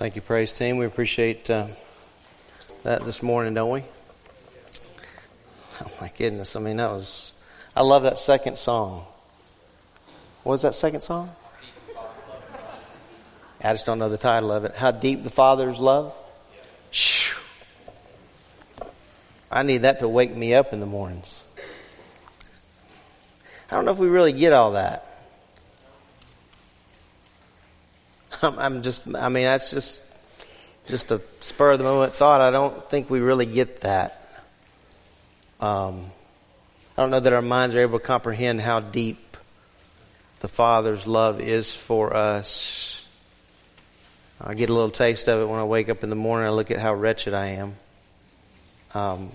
Thank you, praise team. We appreciate uh, that this morning, don't we? Oh my goodness! I mean, that was. I love that second song. What was that second song? I just don't know the title of it. How deep the Father's love. I need that to wake me up in the mornings. I don't know if we really get all that. I'm just, I mean, that's just, just a spur of the moment thought. I don't think we really get that. Um, I don't know that our minds are able to comprehend how deep the Father's love is for us. I get a little taste of it when I wake up in the morning. I look at how wretched I am. Um,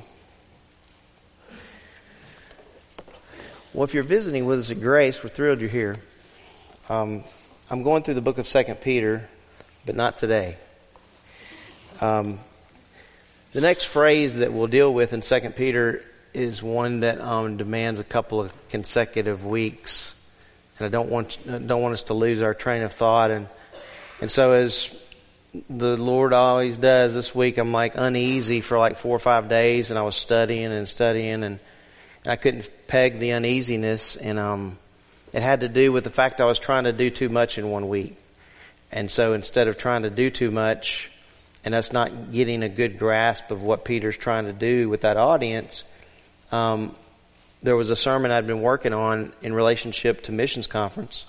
well, if you're visiting with us at Grace, we're thrilled you're here. Um, I'm going through the book of Second Peter, but not today. Um, the next phrase that we'll deal with in Second Peter is one that um, demands a couple of consecutive weeks, and I don't want don't want us to lose our train of thought. And and so as the Lord always does, this week I'm like uneasy for like four or five days, and I was studying and studying, and I couldn't peg the uneasiness, and um, it had to do with the fact I was trying to do too much in one week. And so instead of trying to do too much and us not getting a good grasp of what Peter's trying to do with that audience, um, there was a sermon I'd been working on in relationship to missions conference.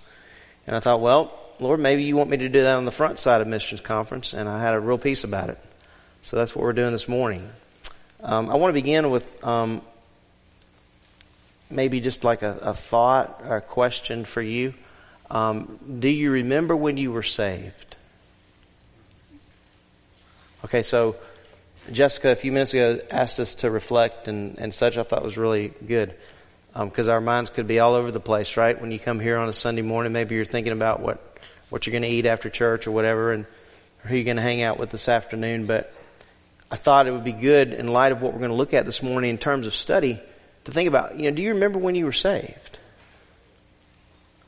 And I thought, well, Lord, maybe you want me to do that on the front side of missions conference. And I had a real peace about it. So that's what we're doing this morning. Um, I want to begin with um, maybe just like a, a thought or a question for you. Um, do you remember when you were saved? Okay, so Jessica a few minutes ago asked us to reflect and, and such. I thought was really good because um, our minds could be all over the place, right? When you come here on a Sunday morning, maybe you're thinking about what what you're going to eat after church or whatever, and who you're going to hang out with this afternoon. But I thought it would be good in light of what we're going to look at this morning in terms of study to think about, you know, do you remember when you were saved?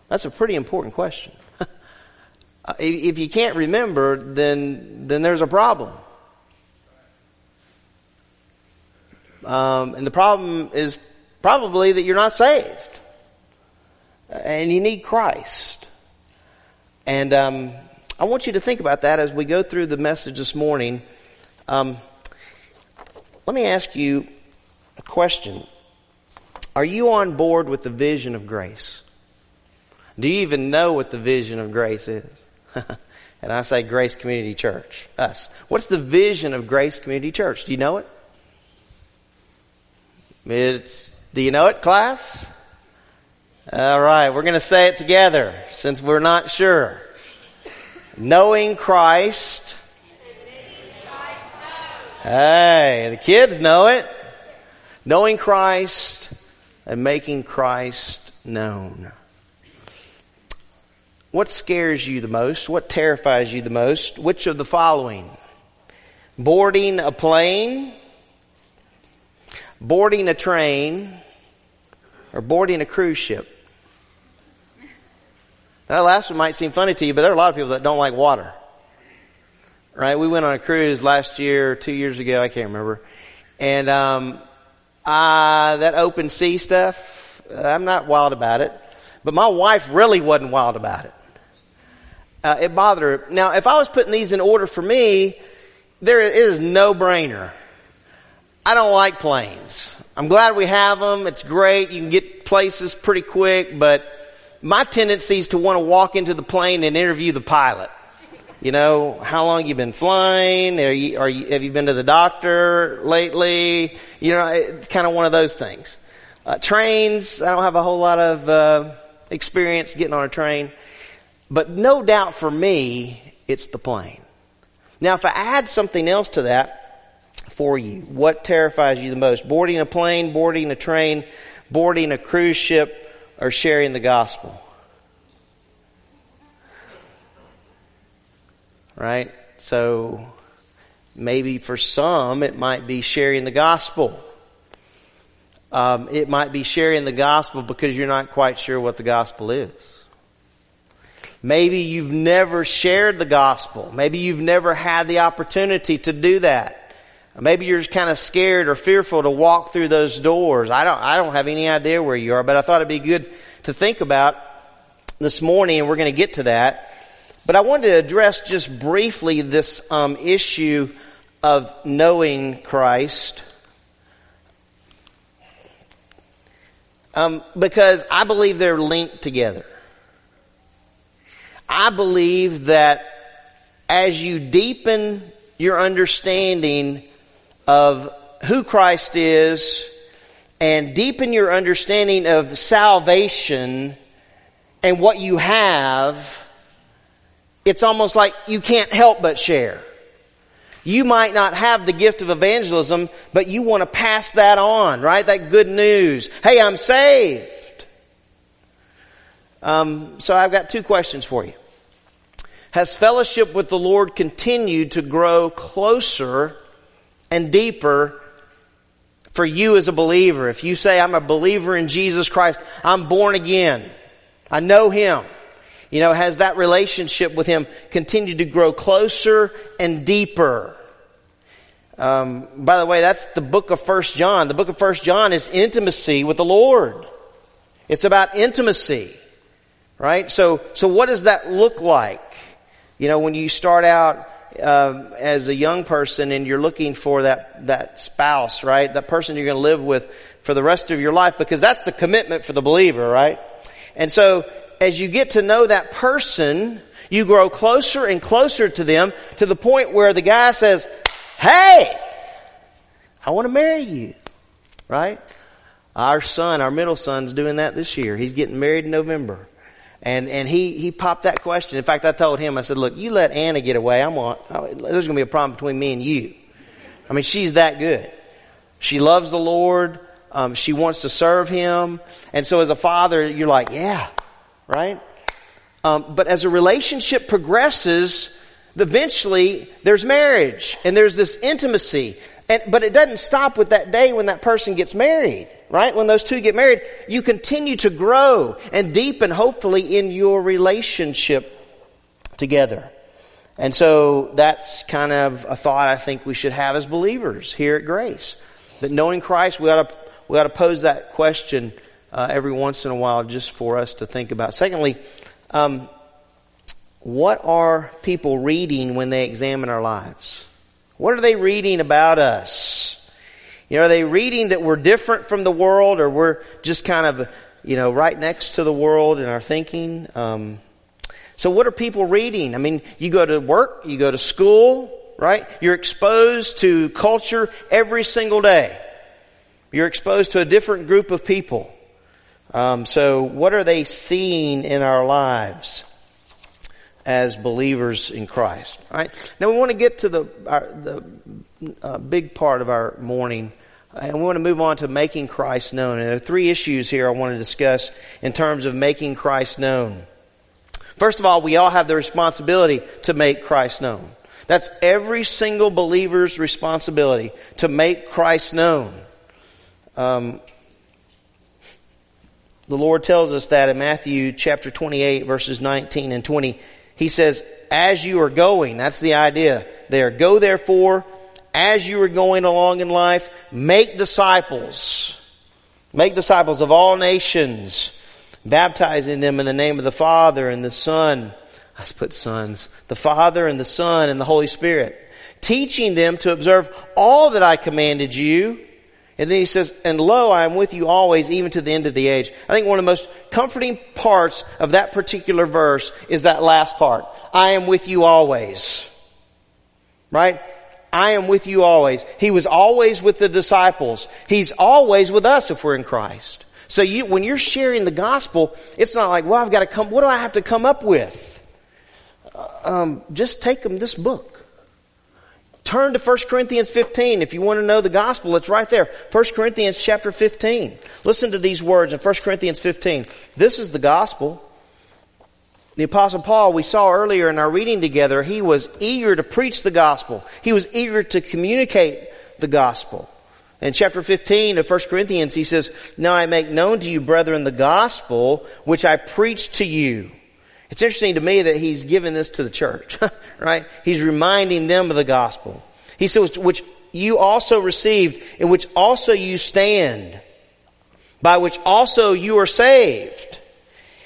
That's a pretty important question. if you can't remember, then, then there's a problem. Um, and the problem is probably that you're not saved. And you need Christ. And um, I want you to think about that as we go through the message this morning. Um, let me ask you a question. Are you on board with the vision of grace? Do you even know what the vision of grace is? and I say Grace Community Church, us. What's the vision of Grace Community Church? Do you know it? It's, do you know it, class? All right, we're going to say it together since we're not sure. Knowing Christ. Hey, the kids know it. Knowing Christ and making Christ known. What scares you the most? What terrifies you the most? Which of the following? Boarding a plane, boarding a train, or boarding a cruise ship? That last one might seem funny to you, but there are a lot of people that don't like water. Right? We went on a cruise last year, two years ago, I can't remember. And um, uh, that open sea stuff, uh, I'm not wild about it. But my wife really wasn't wild about it. Uh, it bothered her. Now, if I was putting these in order for me, there is no brainer. I don't like planes. I'm glad we have them. It's great. You can get places pretty quick, but my tendency is to want to walk into the plane and interview the pilot. You know, how long you been flying? Are you, are you, have you been to the doctor lately? You know, it's kind of one of those things. Uh, trains, I don't have a whole lot of uh, experience getting on a train, but no doubt for me, it's the plane. Now, if I add something else to that for you, what terrifies you the most? Boarding a plane, boarding a train, boarding a cruise ship, or sharing the gospel? Right? So maybe for some it might be sharing the gospel. Um, it might be sharing the gospel because you're not quite sure what the gospel is. Maybe you've never shared the gospel. Maybe you've never had the opportunity to do that. Maybe you're kind of scared or fearful to walk through those doors. I don't, I don't have any idea where you are, but I thought it'd be good to think about this morning, and we're going to get to that. But I wanted to address just briefly this um, issue of knowing Christ. Um, because I believe they're linked together. I believe that as you deepen your understanding of who Christ is and deepen your understanding of salvation and what you have, it's almost like you can't help but share. You might not have the gift of evangelism, but you want to pass that on, right? That good news. Hey, I'm saved. Um, so I've got two questions for you. Has fellowship with the Lord continued to grow closer and deeper for you as a believer? If you say, I'm a believer in Jesus Christ, I'm born again, I know Him. You know, has that relationship with Him continued to grow closer and deeper? Um, by the way, that's the book of First John. The book of First John is intimacy with the Lord. It's about intimacy, right? So, so what does that look like? You know, when you start out uh, as a young person and you're looking for that that spouse, right? That person you're going to live with for the rest of your life, because that's the commitment for the believer, right? And so, as you get to know that person, you grow closer and closer to them to the point where the guy says, Hey, I want to marry you. Right? Our son, our middle son's doing that this year. He's getting married in November. And, and he, he popped that question. In fact, I told him, I said, look, you let Anna get away. I'm on, there's going to be a problem between me and you. I mean, she's that good. She loves the Lord. Um, she wants to serve Him. And so as a father, you're like, yeah, right? Um, but as a relationship progresses, eventually there's marriage and there's this intimacy. And, but it doesn't stop with that day when that person gets married, right? When those two get married, you continue to grow and deepen, hopefully, in your relationship together. And so that's kind of a thought I think we should have as believers here at Grace. That knowing Christ, we ought to, we ought to pose that question uh, every once in a while just for us to think about. Secondly, um, what are people reading when they examine our lives? What are they reading about us? You know, are they reading that we're different from the world or we're just kind of, you know, right next to the world in our thinking? Um, so what are people reading? I mean, you go to work, you go to school, right? You're exposed to culture every single day. You're exposed to a different group of people. Um, so what are they seeing in our lives? as believers in Christ. All right. Now we want to get to the our, the uh, big part of our morning, and we want to move on to making Christ known. And there are three issues here I want to discuss in terms of making Christ known. First of all, we all have the responsibility to make Christ known. That's every single believer's responsibility to make Christ known. Um, the Lord tells us that in Matthew chapter 28 verses 19 and 20. He says, as you are going, that's the idea there. Go therefore, as you are going along in life, make disciples. Make disciples of all nations, baptizing them in the name of the Father and the Son. I put sons. The Father and the Son and the Holy Spirit. Teaching them to observe all that I commanded you. And then he says, and lo, I am with you always, even to the end of the age. I think one of the most comforting parts of that particular verse is that last part. I am with you always. Right? I am with you always. He was always with the disciples. He's always with us if we're in Christ. So you, when you're sharing the gospel, it's not like, well, I've got to come, what do I have to come up with? Uh, um, just take them this book. Turn to 1 Corinthians 15 if you want to know the gospel. It's right there. 1 Corinthians chapter 15. Listen to these words in 1 Corinthians 15. This is the gospel. The apostle Paul, we saw earlier in our reading together, he was eager to preach the gospel. He was eager to communicate the gospel. In chapter 15 of 1 Corinthians, he says, Now I make known to you, brethren, the gospel which I preached to you It's interesting to me that he's given this to the church, right? He's reminding them of the gospel. He says, which you also received, in which also you stand, by which also you are saved,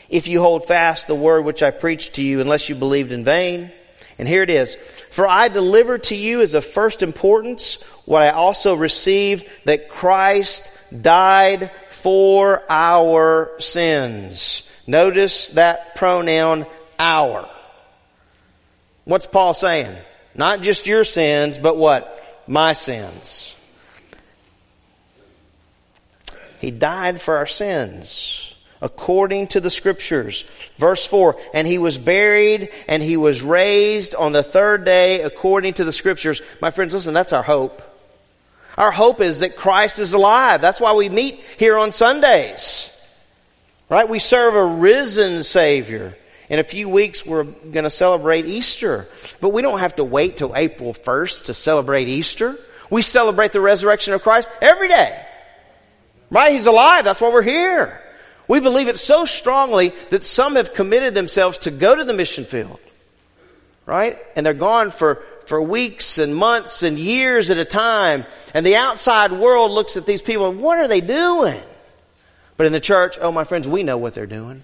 if you hold fast the word which I preached to you, unless you believed in vain. And here it is. For I delivered to you as of first importance what I also received that Christ died for our sins. Notice that pronoun our. What's Paul saying? Not just your sins, but what? My sins. He died for our sins according to the scriptures. Verse 4, and he was buried and he was raised on the third day according to the scriptures. My friends, listen, that's our hope. Our hope is that Christ is alive. That's why we meet here on Sundays. Right? We serve a risen Savior. In a few weeks, we're going to celebrate Easter. But we don't have to wait till April 1st to celebrate Easter. We celebrate the resurrection of Christ every day. Right? He's alive. That's why we're here. We believe it so strongly that some have committed themselves to go to the mission field. Right? And they're gone for, for weeks and months and years at a time. And the outside world looks at these people and what are they doing? But in the church, oh my friends, we know what they're doing.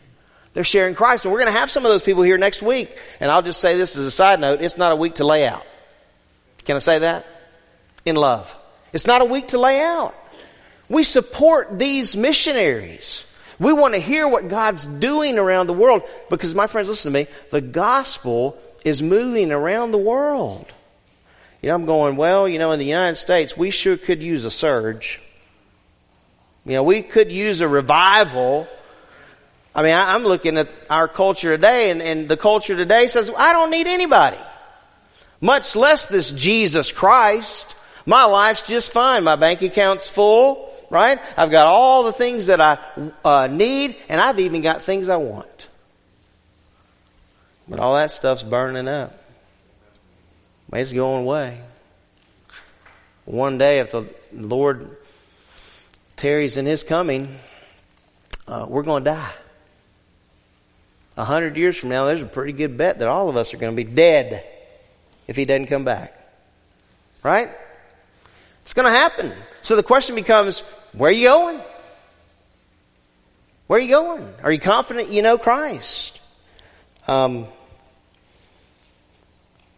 They're sharing Christ. And we're going to have some of those people here next week. And I'll just say this as a side note. It's not a week to lay out. Can I say that? In love. It's not a week to lay out. We support these missionaries. We want to hear what God's doing around the world because my friends, listen to me. The gospel is moving around the world. You know, I'm going, well, you know, in the United States, we sure could use a surge. You know, we could use a revival. I mean, I, am looking at our culture today and, and the culture today says, I don't need anybody. Much less this Jesus Christ. My life's just fine. My bank account's full right? I've got all the things that I uh, need, and I've even got things I want. But all that stuff's burning up. It's going away. One day, if the Lord tarries in His coming, uh, we're going to die. A hundred years from now, there's a pretty good bet that all of us are going to be dead if He doesn't come back. Right? It's going to happen. So the question becomes, where are you going? Where are you going? Are you confident you know Christ? Um,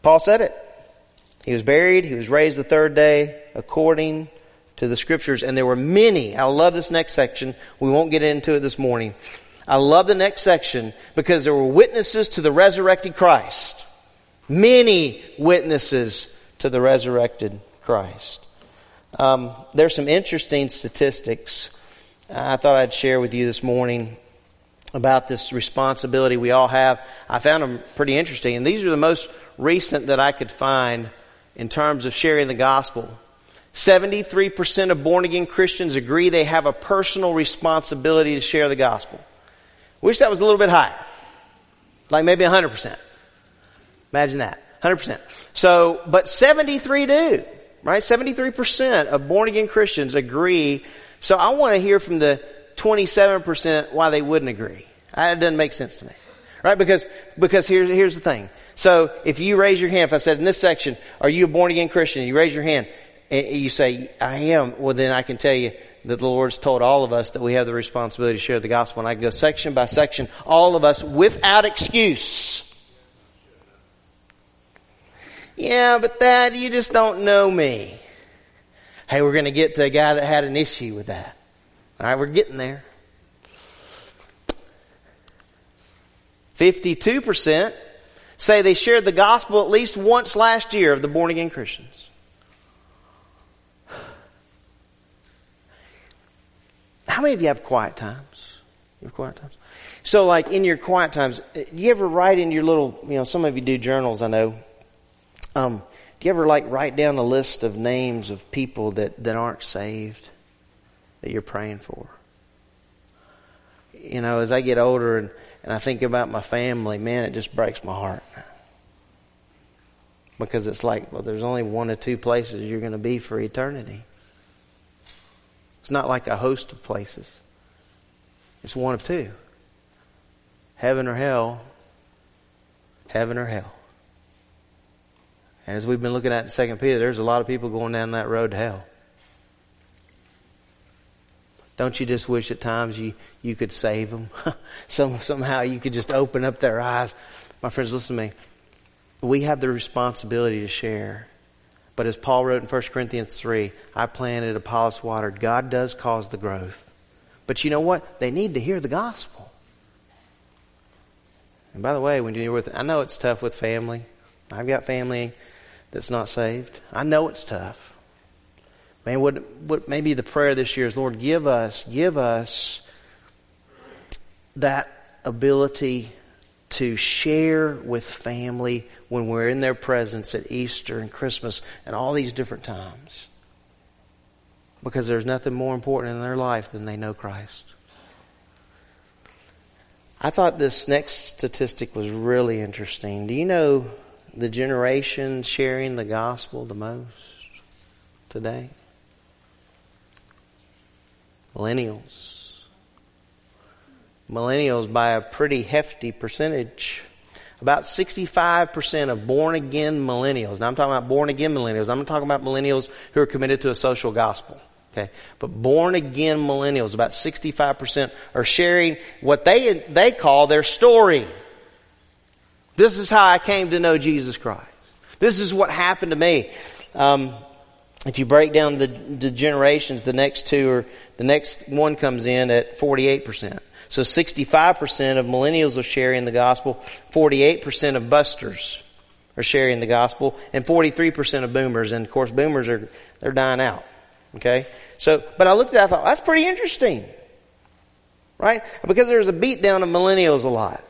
Paul said it. He was buried. He was raised the third day according to the scriptures. And there were many. I love this next section. We won't get into it this morning. I love the next section because there were witnesses to the resurrected Christ. Many witnesses to the resurrected Christ. Um, there's some interesting statistics I thought I'd share with you this morning about this responsibility we all have. I found them pretty interesting, and these are the most recent that I could find in terms of sharing the gospel. 73% of born again Christians agree they have a personal responsibility to share the gospel. Wish that was a little bit higher. Like maybe 100%. Imagine that. 100%. So, but 73 do right? 73% of born again Christians agree. So I want to hear from the 27% why they wouldn't agree. That doesn't make sense to me. Right? Because, because here's, here's the thing. So if you raise your hand, if I said in this section, are you a born again Christian? You raise your hand and you say, I am. Well, then I can tell you that the Lord's told all of us that we have the responsibility to share the gospel. And I can go section by section, all of us without excuse. Yeah, but that, you just don't know me. Hey, we're going to get to a guy that had an issue with that. All right, we're getting there. 52% say they shared the gospel at least once last year of the born again Christians. How many of you have quiet times? You have quiet times? So, like in your quiet times, do you ever write in your little, you know, some of you do journals, I know. Um, do you ever like write down a list of names of people that, that aren't saved that you're praying for? You know, as I get older and, and I think about my family, man, it just breaks my heart. Because it's like, well, there's only one or two places you're going to be for eternity. It's not like a host of places. It's one of two. Heaven or hell, heaven or hell. And as we've been looking at in Second Peter, there's a lot of people going down that road to hell. Don't you just wish at times you, you could save them? Some, somehow you could just open up their eyes. My friends, listen to me. We have the responsibility to share. But as Paul wrote in 1 Corinthians 3, I planted, Apollos watered. God does cause the growth. But you know what? They need to hear the gospel. And by the way, when you're with, I know it's tough with family. I've got family that's not saved. I know it's tough. Man, what, what maybe the prayer this year is, Lord, give us, give us that ability to share with family when we're in their presence at Easter and Christmas and all these different times. Because there's nothing more important in their life than they know Christ. I thought this next statistic was really interesting. Do you know the generation sharing the gospel the most today? Millennials. Millennials by a pretty hefty percentage. About 65% of born again millennials. Now I'm talking about born again millennials. I'm talking about millennials who are committed to a social gospel. Okay. But born again millennials, about 65% are sharing what they, they call their story. This is how I came to know Jesus Christ. This is what happened to me. Um, if you break down the, the generations, the next two or the next one comes in at 48%. So 65% of millennials are sharing the gospel, 48% of busters are sharing the gospel, and 43% of boomers. And of course, boomers are, they're dying out. Okay? So, but I looked at that, I thought, that's pretty interesting. Right? Because there's a beat down of millennials a lot.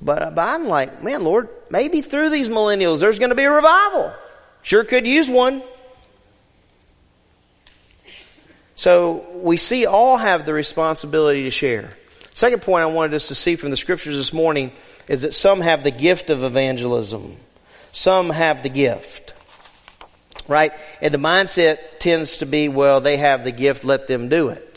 But, but I'm like, man, Lord, maybe through these millennials there's going to be a revival. Sure could use one. So we see all have the responsibility to share. Second point I wanted us to see from the scriptures this morning is that some have the gift of evangelism. Some have the gift. Right? And the mindset tends to be, well, they have the gift, let them do it.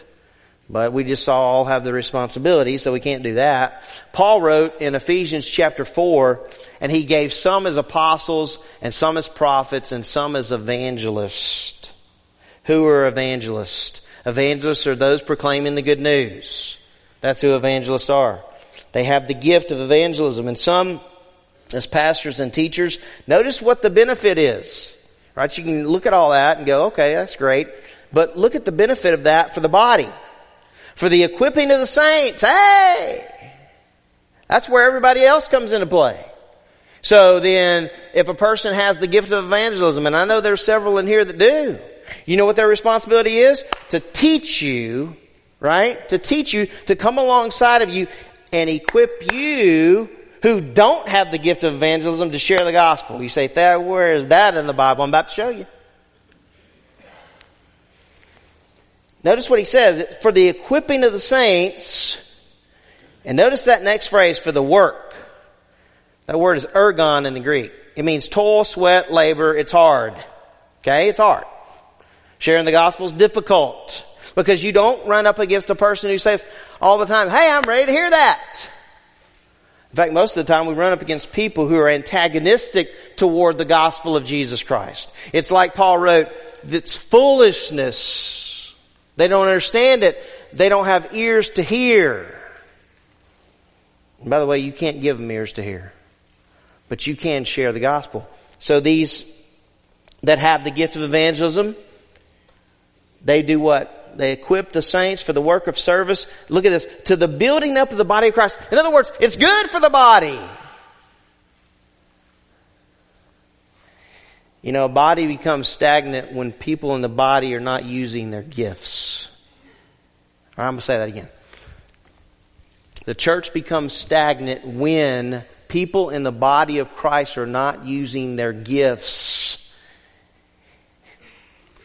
But we just all have the responsibility, so we can't do that. Paul wrote in Ephesians chapter 4, and he gave some as apostles, and some as prophets, and some as evangelists. Who are evangelists? Evangelists are those proclaiming the good news. That's who evangelists are. They have the gift of evangelism, and some as pastors and teachers. Notice what the benefit is. Right? You can look at all that and go, okay, that's great. But look at the benefit of that for the body for the equipping of the saints. Hey! That's where everybody else comes into play. So then, if a person has the gift of evangelism, and I know there's several in here that do, you know what their responsibility is? To teach you, right? To teach you, to come alongside of you and equip you who don't have the gift of evangelism to share the gospel. You say, where is that in the Bible? I'm about to show you. Notice what he says, for the equipping of the saints, and notice that next phrase, for the work. That word is ergon in the Greek. It means toil, sweat, labor. It's hard. Okay? It's hard. Sharing the gospel is difficult because you don't run up against a person who says all the time, Hey, I'm ready to hear that. In fact, most of the time we run up against people who are antagonistic toward the gospel of Jesus Christ. It's like Paul wrote, it's foolishness they don't understand it. They don't have ears to hear. And by the way, you can't give them ears to hear. But you can share the gospel. So these that have the gift of evangelism, they do what? They equip the saints for the work of service. Look at this. To the building up of the body of Christ. In other words, it's good for the body. You know, a body becomes stagnant when people in the body are not using their gifts. I'm going to say that again. The church becomes stagnant when people in the body of Christ are not using their gifts.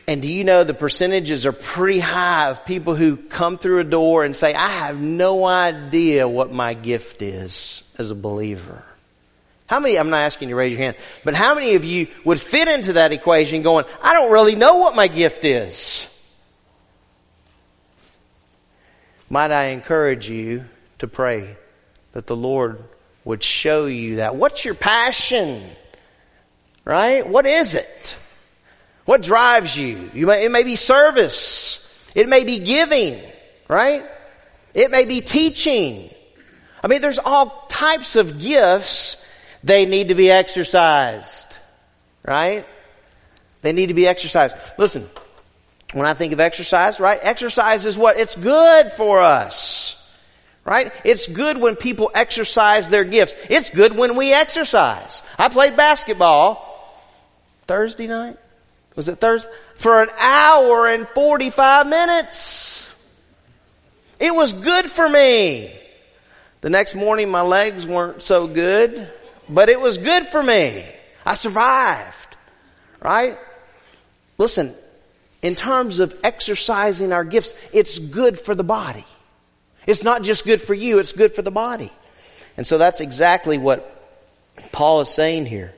And do you know the percentages are pretty high of people who come through a door and say, I have no idea what my gift is as a believer. How many, I'm not asking you to raise your hand, but how many of you would fit into that equation going, I don't really know what my gift is? Might I encourage you to pray that the Lord would show you that. What's your passion? Right? What is it? What drives you? you may, it may be service. It may be giving, right? It may be teaching. I mean, there's all types of gifts. They need to be exercised, right? They need to be exercised. Listen, when I think of exercise, right? Exercise is what? It's good for us. Right? It's good when people exercise their gifts. It's good when we exercise. I played basketball Thursday night. Was it Thursday? For an hour and 45 minutes. It was good for me. The next morning my legs weren't so good, but it was good for me. I survived. Right? Listen, in terms of exercising our gifts, it's good for the body. It's not just good for you, it's good for the body. And so that's exactly what Paul is saying here.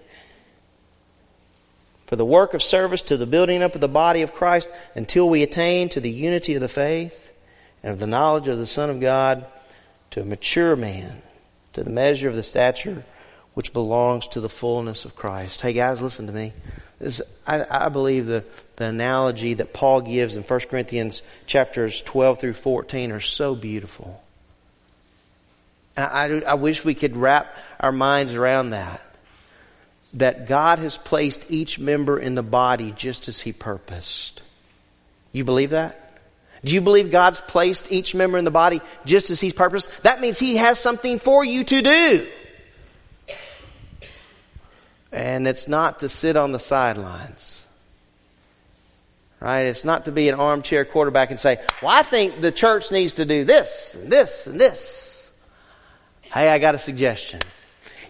For the work of service to the building up of the body of Christ until we attain to the unity of the faith and of the knowledge of the Son of God to a mature man, to the measure of the stature which belongs to the fullness of Christ. Hey guys, listen to me. This, I, I, believe the, the analogy that Paul gives in 1 Corinthians chapters 12 through 14 are so beautiful. And I, I wish we could wrap our minds around that. That God has placed each member in the body just as He purposed. You believe that? Do you believe God's placed each member in the body just as He's purposed? That means He has something for you to do. And it's not to sit on the sidelines. Right? It's not to be an armchair quarterback and say, well, I think the church needs to do this and this and this. Hey, I got a suggestion.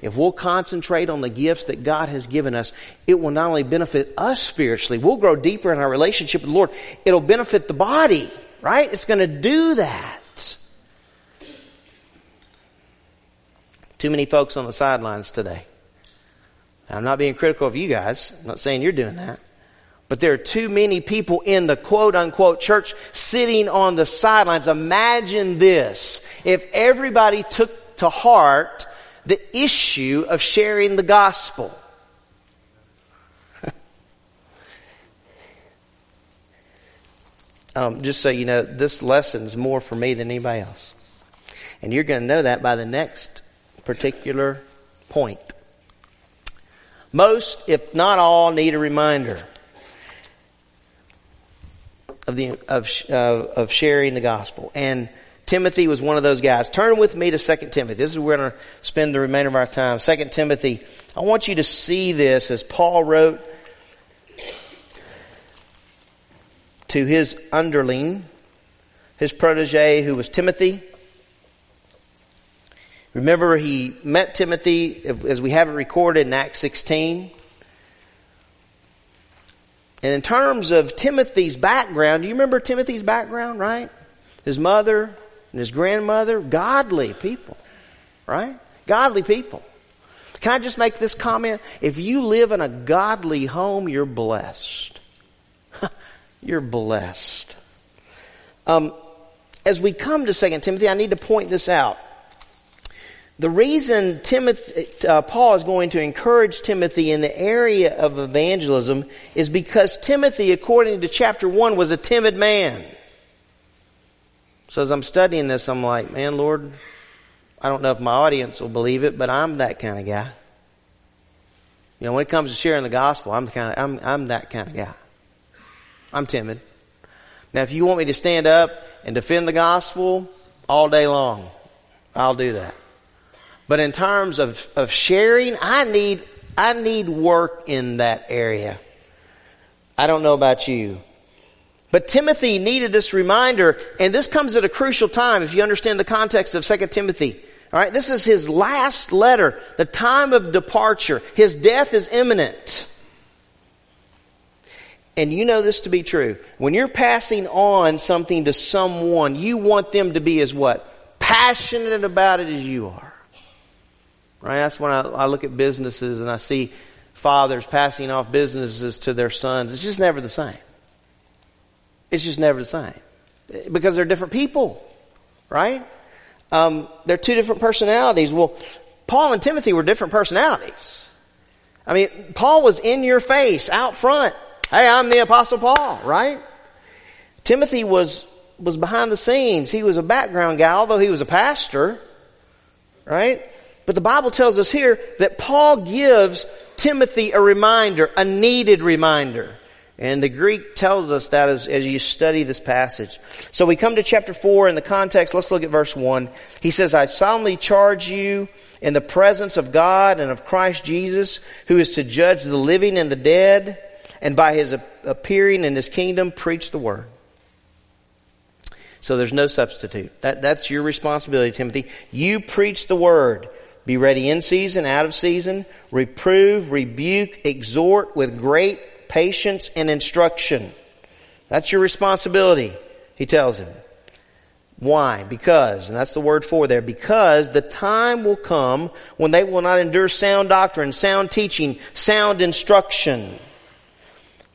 If we'll concentrate on the gifts that God has given us, it will not only benefit us spiritually, we'll grow deeper in our relationship with the Lord. It'll benefit the body, right? It's going to do that. Too many folks on the sidelines today. I'm not being critical of you guys. I'm not saying you're doing that. But there are too many people in the quote unquote church sitting on the sidelines. Imagine this. If everybody took to heart the issue of sharing the gospel. um, just so you know, this lesson's more for me than anybody else. And you're going to know that by the next particular point. Most, if not all, need a reminder of the of of sharing the gospel. And Timothy was one of those guys. Turn with me to 2 Timothy. This is where we're going to spend the remainder of our time. 2 Timothy. I want you to see this as Paul wrote to his underling, his protege, who was Timothy. Remember, he met Timothy, as we have it recorded in Acts 16. And in terms of Timothy's background, do you remember Timothy's background, right? His mother and his grandmother, godly people, right? Godly people. Can I just make this comment? If you live in a godly home, you're blessed. you're blessed. Um, as we come to 2 Timothy, I need to point this out. The reason Timothy, uh, Paul is going to encourage Timothy in the area of evangelism is because Timothy, according to chapter 1, was a timid man. So as I'm studying this, I'm like, man, Lord, I don't know if my audience will believe it, but I'm that kind of guy. You know, when it comes to sharing the gospel, I'm the kind of, I'm, I'm that kind of guy. I'm timid. Now, if you want me to stand up and defend the gospel all day long, I'll do that. But in terms of, of sharing, I need, I need work in that area. I don't know about you. But Timothy needed this reminder, and this comes at a crucial time if you understand the context of 2 Timothy. Alright, this is his last letter, the time of departure. His death is imminent. And you know this to be true. When you're passing on something to someone, you want them to be as what? Passionate about it as you are. Right? That's when I, I look at businesses and I see fathers passing off businesses to their sons. It's just never the same. It's just never the same. Because they're different people. Right? Um, they're two different personalities. Well, Paul and Timothy were different personalities. I mean, Paul was in your face, out front. Hey, I'm the apostle Paul, right? Timothy was, was behind the scenes. He was a background guy, although he was a pastor, right? But the Bible tells us here that Paul gives Timothy a reminder, a needed reminder. And the Greek tells us that as, as you study this passage. So we come to chapter 4 in the context. Let's look at verse 1. He says, I solemnly charge you in the presence of God and of Christ Jesus, who is to judge the living and the dead, and by his appearing in his kingdom, preach the word. So there's no substitute. That, that's your responsibility, Timothy. You preach the word. Be ready in season, out of season. Reprove, rebuke, exhort with great patience and instruction. That's your responsibility, he tells him. Why? Because, and that's the word for there, because the time will come when they will not endure sound doctrine, sound teaching, sound instruction.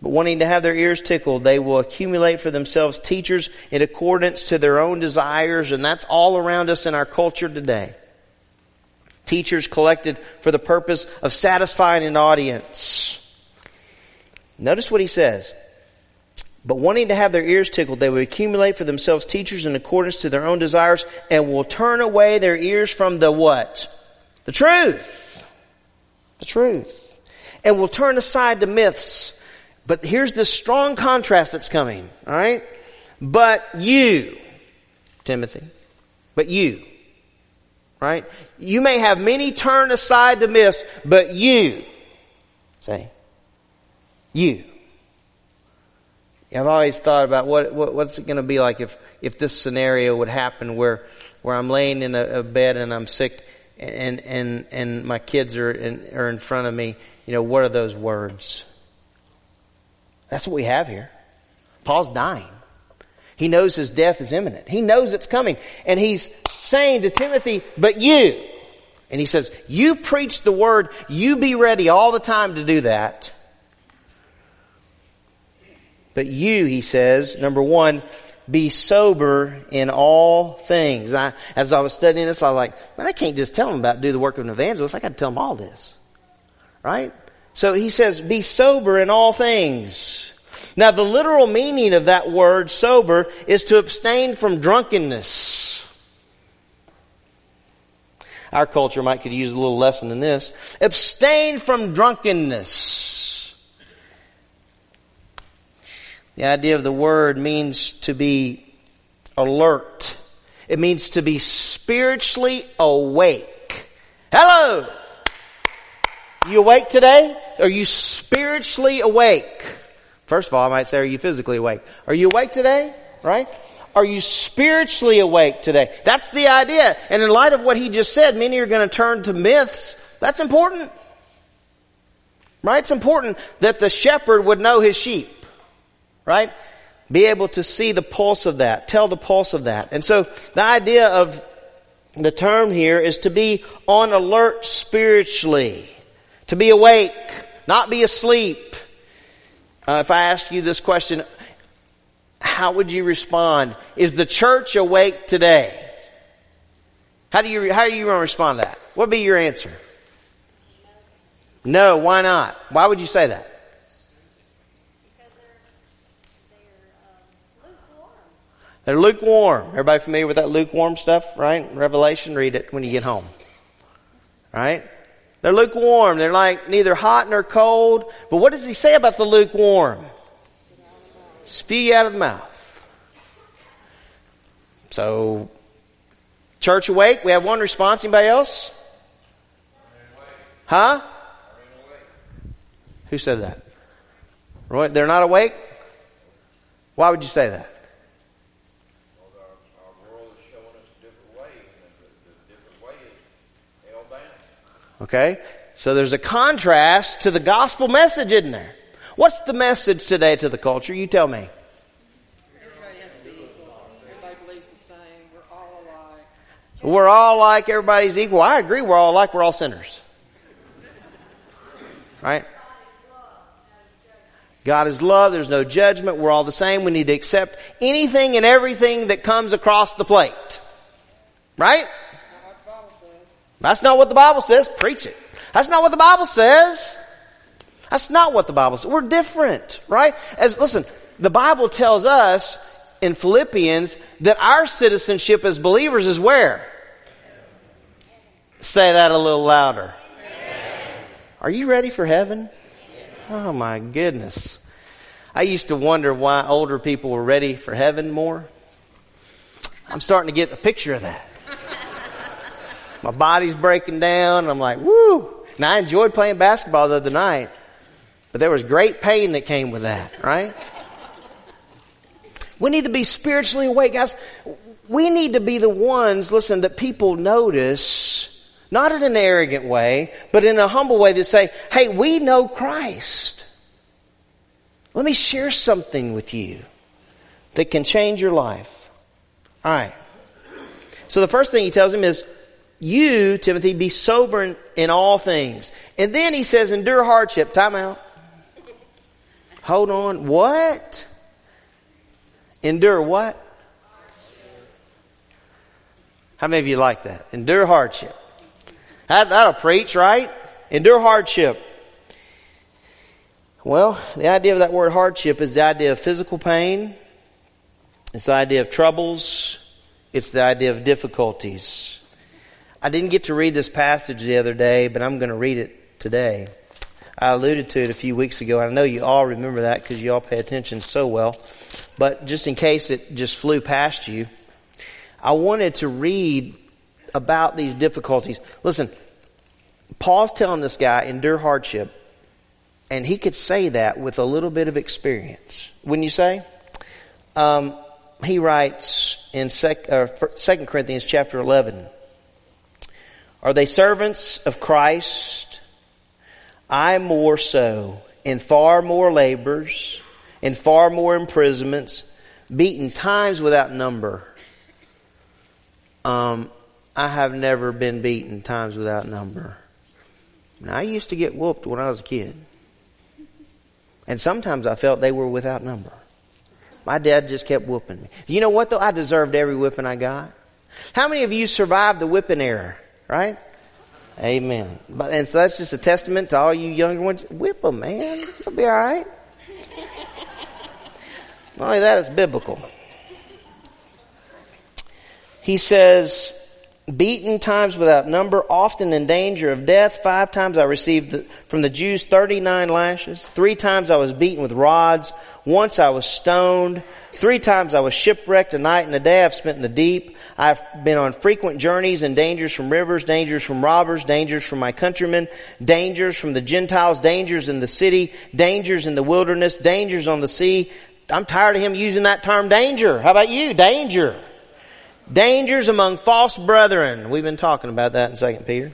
But wanting to have their ears tickled, they will accumulate for themselves teachers in accordance to their own desires, and that's all around us in our culture today. Teachers collected for the purpose of satisfying an audience. Notice what he says. But wanting to have their ears tickled, they will accumulate for themselves teachers in accordance to their own desires and will turn away their ears from the what? The truth. The truth. And will turn aside to myths. But here's this strong contrast that's coming, alright? But you, Timothy, but you, right? You may have many turn aside to miss, but you, say, you. I've always thought about what, what what's it going to be like if if this scenario would happen where where I'm laying in a, a bed and I'm sick and and and my kids are in, are in front of me. You know what are those words? That's what we have here. Paul's dying. He knows his death is imminent. He knows it's coming, and he's saying to Timothy, "But you." And he says, "You preach the word. You be ready all the time to do that." But you, he says, number one, be sober in all things. I, as I was studying this, I was like, man, I can't just tell them about do the work of an evangelist. I got to tell them all this. Right? So he says, be sober in all things. Now the literal meaning of that word sober is to abstain from drunkenness. Our culture might could use a little lesson in this. Abstain from drunkenness. The idea of the word means to be alert. It means to be spiritually awake. Hello! You awake today? Are you spiritually awake? First of all, I might say, are you physically awake? Are you awake today? Right? Are you spiritually awake today? That's the idea. And in light of what he just said, many are going to turn to myths. That's important. Right? It's important that the shepherd would know his sheep right? Be able to see the pulse of that, tell the pulse of that. And so the idea of the term here is to be on alert spiritually, to be awake, not be asleep. Uh, if I ask you this question, how would you respond? Is the church awake today? How do you, how are you going to respond to that? What would be your answer? No, why not? Why would you say that? They're um, lukewarm. Everybody familiar with that lukewarm stuff, right? Revelation, read it when you get home. Right? They're lukewarm. They're like neither hot nor cold. But what does he say about the lukewarm? Spew out of the mouth. So, church awake. We have one response. Anybody else? Huh? Who said that? They're not awake? Why would you say that? Okay? So there's a contrast to the gospel message, isn't there? What's the message today to the culture? You tell me. We're all like everybody's equal. I agree. We're all like we're all sinners. Right? God is love. There's no judgment. We're all the same. We need to accept anything and everything that comes across the plate. Right? That's not what the Bible says. Preach it. That's not what the Bible says. That's not what the Bible says. We're different, right? As, listen, the Bible tells us in Philippians that our citizenship as believers is where? Say that a little louder. Are you ready for heaven? Oh my goodness. I used to wonder why older people were ready for heaven more. I'm starting to get a picture of that. My body's breaking down. I'm like, woo. Now I enjoyed playing basketball the other night, but there was great pain that came with that, right? We need to be spiritually awake, guys. We need to be the ones, listen, that people notice, not in an arrogant way, but in a humble way that say, hey, we know Christ. Let me share something with you that can change your life. All right. So the first thing he tells him is, you, Timothy, be sober in, all things. And then he says, endure hardship. Time out. Hold on. What? Endure what? How many of you like that? Endure hardship. That, that'll preach, right? Endure hardship. Well, the idea of that word hardship is the idea of physical pain. It's the idea of troubles. It's the idea of difficulties. I didn't get to read this passage the other day, but I'm going to read it today. I alluded to it a few weeks ago. I know you all remember that because you all pay attention so well. But just in case it just flew past you, I wanted to read about these difficulties. Listen, Paul's telling this guy, endure hardship. And he could say that with a little bit of experience. Wouldn't you say? Um, he writes in sec, uh, 2 Corinthians chapter 11, Are they servants of Christ? I more so, in far more labors, in far more imprisonments, beaten times without number. Um, I have never been beaten times without number. I used to get whooped when I was a kid. And sometimes I felt they were without number. My dad just kept whooping me. You know what though? I deserved every whipping I got. How many of you survived the whipping era? Right? Amen. And so that's just a testament to all you younger ones. Whip them, man. You'll be alright. Not only that, it's biblical. He says, beaten times without number, often in danger of death. Five times I received from the Jews 39 lashes. Three times I was beaten with rods. Once I was stoned. Three times I was shipwrecked. A night and a day I've spent in the deep. I've been on frequent journeys and dangers from rivers, dangers from robbers, dangers from my countrymen, dangers from the Gentiles, dangers in the city, dangers in the wilderness, dangers on the sea. I'm tired of him using that term danger. How about you? Danger. Dangers among false brethren. We've been talking about that in 2 Peter.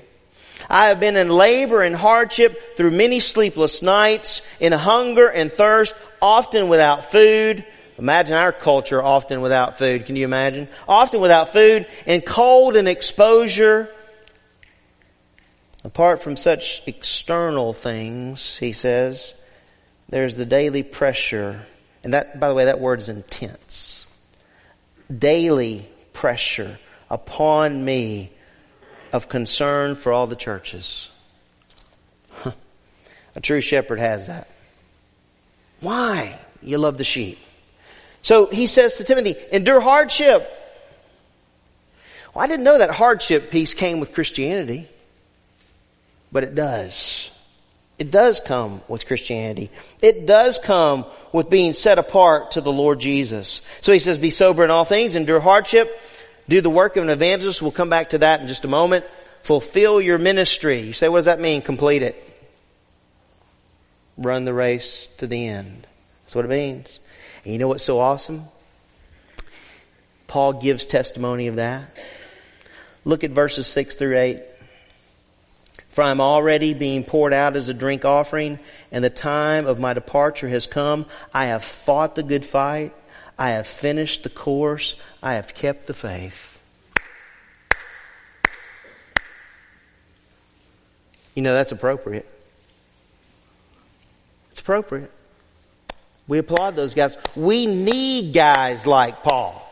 I have been in labor and hardship through many sleepless nights, in hunger and thirst, often without food. Imagine our culture often without food. Can you imagine? Often without food, in cold and exposure. Apart from such external things, he says, there's the daily pressure. And that, by the way, that word is intense. Daily pressure upon me of concern for all the churches. A true shepherd has that. Why? You love the sheep. So he says to Timothy, endure hardship. Well, I didn't know that hardship piece came with Christianity, but it does. It does come with Christianity. It does come with being set apart to the Lord Jesus. So he says, be sober in all things, endure hardship, do the work of an evangelist. We'll come back to that in just a moment. Fulfill your ministry. You say, what does that mean? Complete it. Run the race to the end. That's what it means. And you know what's so awesome? Paul gives testimony of that. Look at verses 6 through 8. For I am already being poured out as a drink offering, and the time of my departure has come. I have fought the good fight. I have finished the course. I have kept the faith. You know, that's appropriate. It's appropriate. We applaud those guys. We need guys like Paul.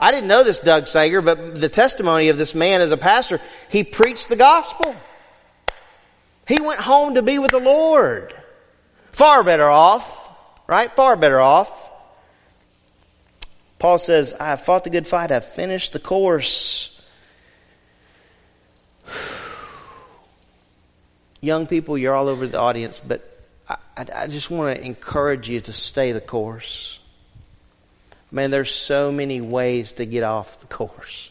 I didn't know this Doug Sager, but the testimony of this man as a pastor, he preached the gospel. He went home to be with the Lord. Far better off, right? Far better off. Paul says, I have fought the good fight, I've finished the course. Young people, you're all over the audience, but I, I, I just want to encourage you to stay the course. Man, there's so many ways to get off the course.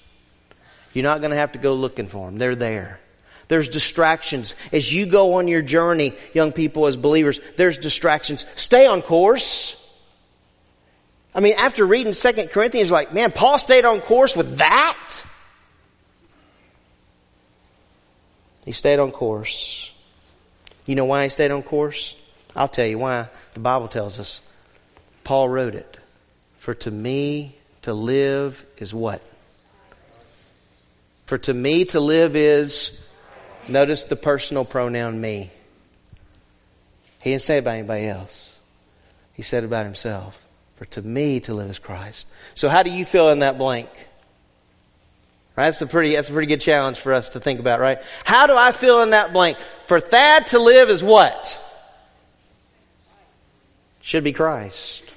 You're not going to have to go looking for them. They're there. There's distractions. As you go on your journey, young people, as believers, there's distractions. Stay on course. I mean, after reading Second Corinthians, like, man, Paul stayed on course with that? He stayed on course. You know why he stayed on course? I'll tell you why. The Bible tells us. Paul wrote it. For to me to live is what? For to me to live is, notice the personal pronoun me. He didn't say about anybody else. He said about himself. For to me to live is Christ. So how do you fill in that blank? Right? That's a pretty, that's a pretty good challenge for us to think about, right? How do I fill in that blank? For Thad to live is what? Should be Christ.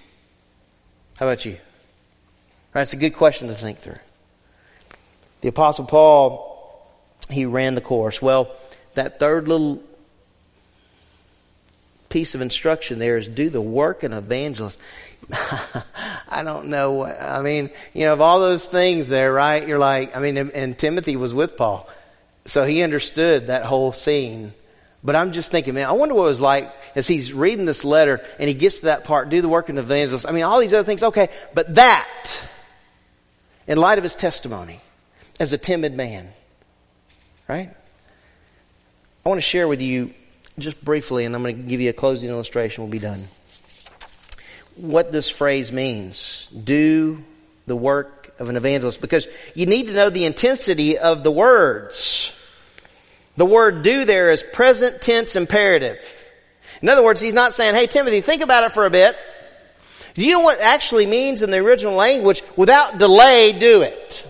How about you? Right? It's a good question to think through. The apostle Paul, he ran the course. Well, that third little piece of instruction there is do the work of an evangelist. I don't know. What, I mean, you know, of all those things there, right? You're like, I mean, and, and Timothy was with Paul. So he understood that whole scene. But I'm just thinking, man, I wonder what it was like as he's reading this letter and he gets to that part, do the work of an evangelist. I mean, all these other things, okay, but that, in light of his testimony, as a timid man, right? I want to share with you just briefly, and I'm going to give you a closing illustration. We'll be done what this phrase means. Do the work of an evangelist because you need to know the intensity of the words. The word do there is present tense imperative. In other words, he's not saying, hey Timothy, think about it for a bit. Do you know what actually means in the original language? Without delay, do it.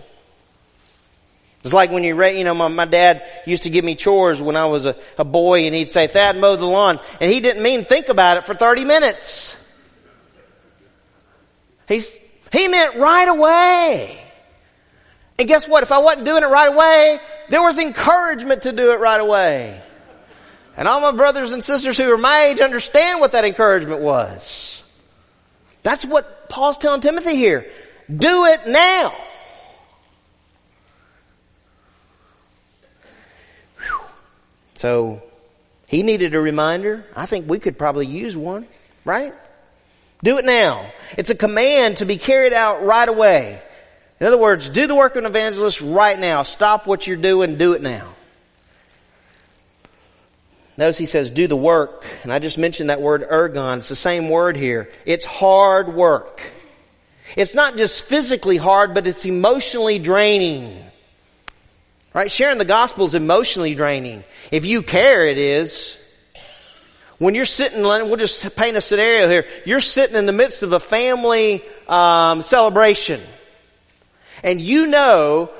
It's like when you, you know, my, my dad used to give me chores when I was a, a boy and he'd say, Thad, mow the lawn. And he didn't mean think about it for 30 minutes. He's, he meant right away. And guess what? If I wasn't doing it right away, there was encouragement to do it right away. And all my brothers and sisters who are my age understand what that encouragement was. That's what Paul's telling Timothy here. Do it now. So, he needed a reminder. I think we could probably use one, right? Do it now. It's a command to be carried out right away. In other words, do the work of an evangelist right now. Stop what you're doing, do it now. Notice he says, do the work. And I just mentioned that word ergon. It's the same word here. It's hard work. It's not just physically hard, but it's emotionally draining. Right? Sharing the gospel is emotionally draining. If you care, it is. When you're sitting, we'll just paint a scenario here. You're sitting in the midst of a family um, celebration, and you know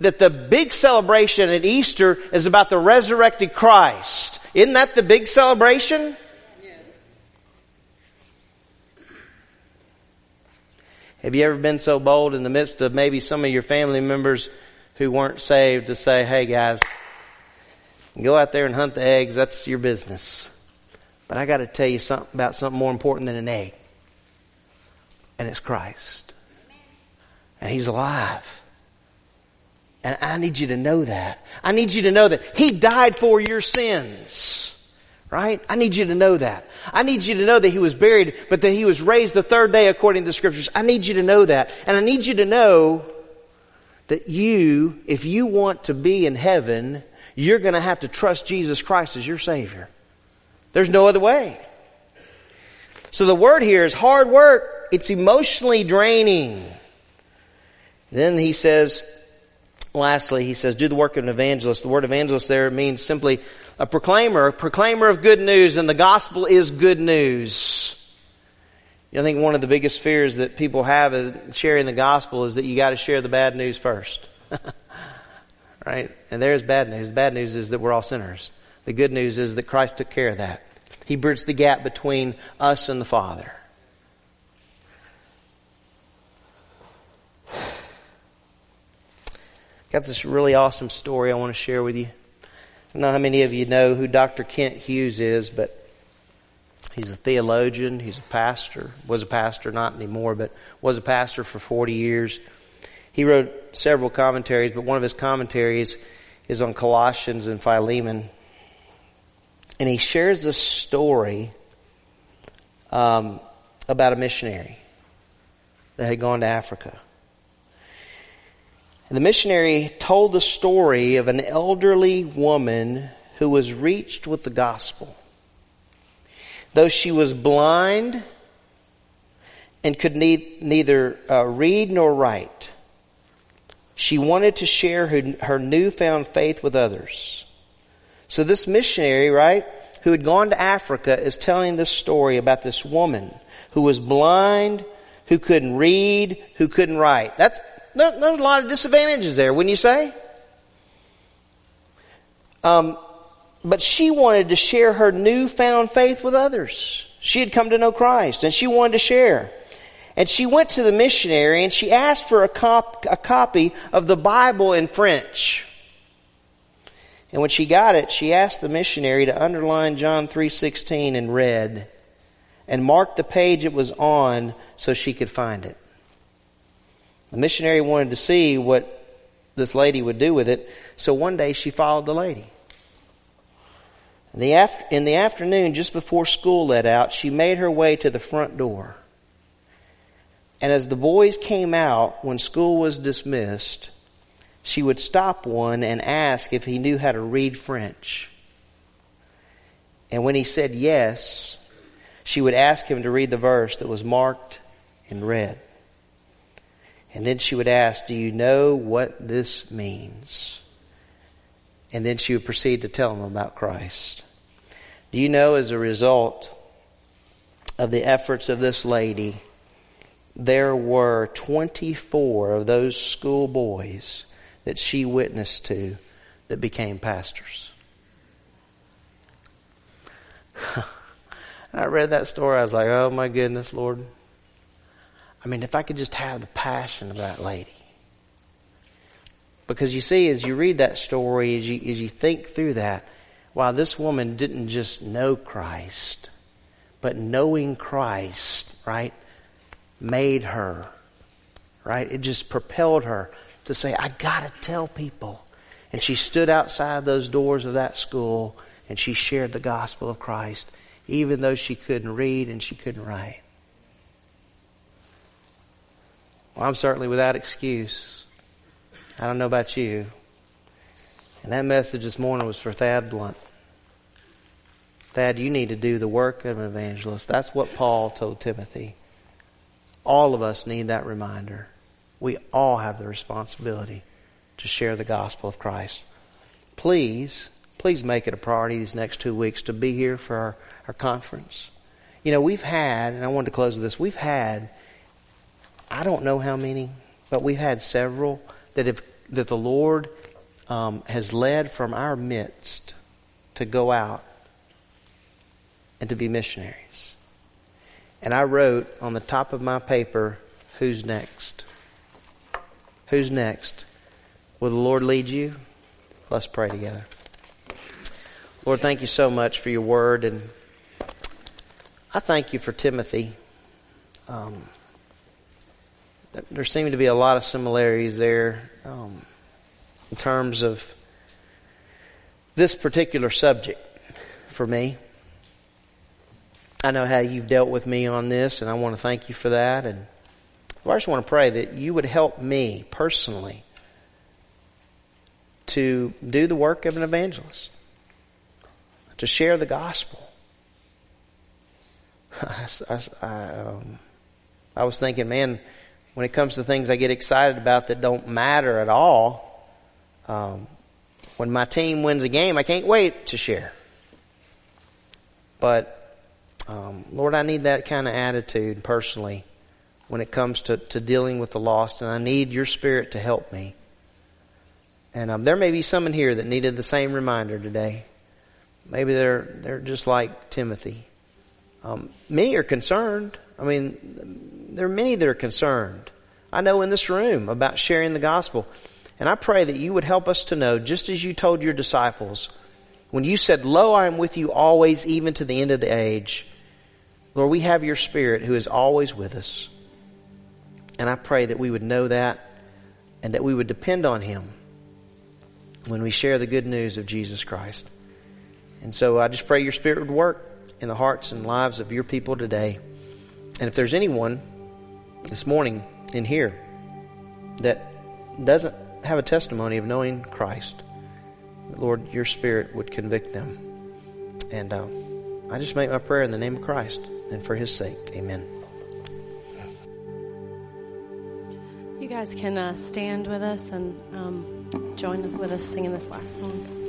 that the big celebration at Easter is about the resurrected Christ. Isn't that the big celebration? Yes. Have you ever been so bold in the midst of maybe some of your family members who weren't saved to say, hey guys, go out there and hunt the eggs, that's your business. But I got to tell you something about something more important than an egg. And it's Christ. And He's alive. And I need you to know that. I need you to know that He died for your sins. Right? I need you to know that. I need you to know that He was buried, but that He was raised the third day according to the scriptures. I need you to know that. And I need you to know that you, if you want to be in heaven, you're going to have to trust Jesus Christ as your Savior. There's no other way. So the word here is hard work. It's emotionally draining. Then he says, lastly, he says, do the work of an evangelist. The word evangelist there means simply a proclaimer, a proclaimer of good news, and the gospel is good news. I think one of the biggest fears that people have in sharing the gospel is that you got to share the bad news first. right? And there's bad news. The bad news is that we're all sinners. The good news is that Christ took care of that. He bridged the gap between us and the Father. Got this really awesome story I want to share with you. I don't know how many of you know who Dr. Kent Hughes is, but he's a theologian. He's a pastor. Was a pastor, not anymore, but was a pastor for 40 years. He wrote several commentaries, but one of his commentaries is on Colossians and Philemon. And he shares this story um, about a missionary that had gone to Africa. And the missionary told the story of an elderly woman who was reached with the gospel. Though she was blind and could neither uh, read nor write, she wanted to share her, her newfound faith with others. So this missionary, right, who had gone to Africa is telling this story about this woman who was blind, who couldn't read, who couldn't write. That's there, there's a lot of disadvantages there, wouldn't you say? Um, but she wanted to share her newfound faith with others. She had come to know Christ and she wanted to share. And she went to the missionary and she asked for a, cop, a copy of the Bible in French. And when she got it, she asked the missionary to underline John 3:16 in red and mark the page it was on so she could find it. The missionary wanted to see what this lady would do with it, so one day she followed the lady. In the, after, in the afternoon, just before school let out, she made her way to the front door. And as the boys came out when school was dismissed, she would stop one and ask if he knew how to read French. And when he said yes, she would ask him to read the verse that was marked in red. And then she would ask, Do you know what this means? And then she would proceed to tell him about Christ. Do you know, as a result of the efforts of this lady, there were 24 of those schoolboys that she witnessed to that became pastors. I read that story, I was like, oh my goodness, Lord. I mean, if I could just have the passion of that lady. Because you see, as you read that story, as you, as you think through that, wow, this woman didn't just know Christ, but knowing Christ, right, made her, right? It just propelled her to say, I gotta tell people. And she stood outside those doors of that school and she shared the gospel of Christ, even though she couldn't read and she couldn't write. Well, I'm certainly without excuse. I don't know about you. And that message this morning was for Thad Blunt. Thad, you need to do the work of an evangelist. That's what Paul told Timothy. All of us need that reminder. We all have the responsibility to share the gospel of Christ. Please, please make it a priority these next two weeks to be here for our, our conference. You know, we've had, and I wanted to close with this, we've had I don't know how many, but we've had several that have that the Lord um, has led from our midst to go out and to be missionaries. And I wrote on the top of my paper, "Who's next? Who's next? Will the Lord lead you?" Let's pray together. Lord, thank you so much for your word, and I thank you for Timothy. Um, there seem to be a lot of similarities there um, in terms of this particular subject for me. I know how you've dealt with me on this, and I want to thank you for that. And I just want to pray that you would help me personally to do the work of an evangelist, to share the gospel. I, I, um, I was thinking, man, when it comes to things I get excited about that don't matter at all, um, when my team wins a game, I can't wait to share. But Um, Lord, I need that kind of attitude personally when it comes to, to dealing with the lost, and I need your spirit to help me. And um, there may be some in here that needed the same reminder today. Maybe they're they're just like Timothy. Um, many are concerned. I mean, there are many that are concerned. I know in this room about sharing the gospel. And I pray that you would help us to know, just as you told your disciples, when you said, Lo, I am with you always, even to the end of the age. Lord, we have your Spirit who is always with us. And I pray that we would know that and that we would depend on Him when we share the good news of Jesus Christ. And so I just pray your Spirit would work in the hearts and lives of your people today. And if there's anyone this morning in here that doesn't have a testimony of knowing Christ, Lord, your Spirit would convict them. And uh, I just make my prayer in the name of Christ and for his sake. Amen. You guys can uh, stand with us and um, join with us singing this last song.